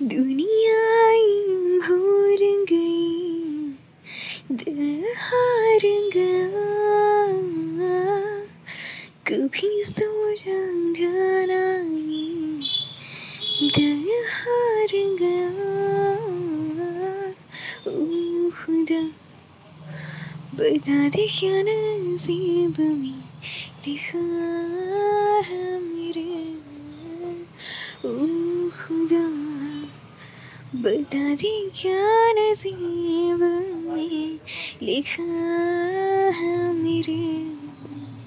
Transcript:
दुनिया भूल गई, दिल हार गया। कभी सोचा दिल हार गया। बता दे क्या नसीब में लिखा है मेरे। ओ बता दे क्या नसीब में लिखा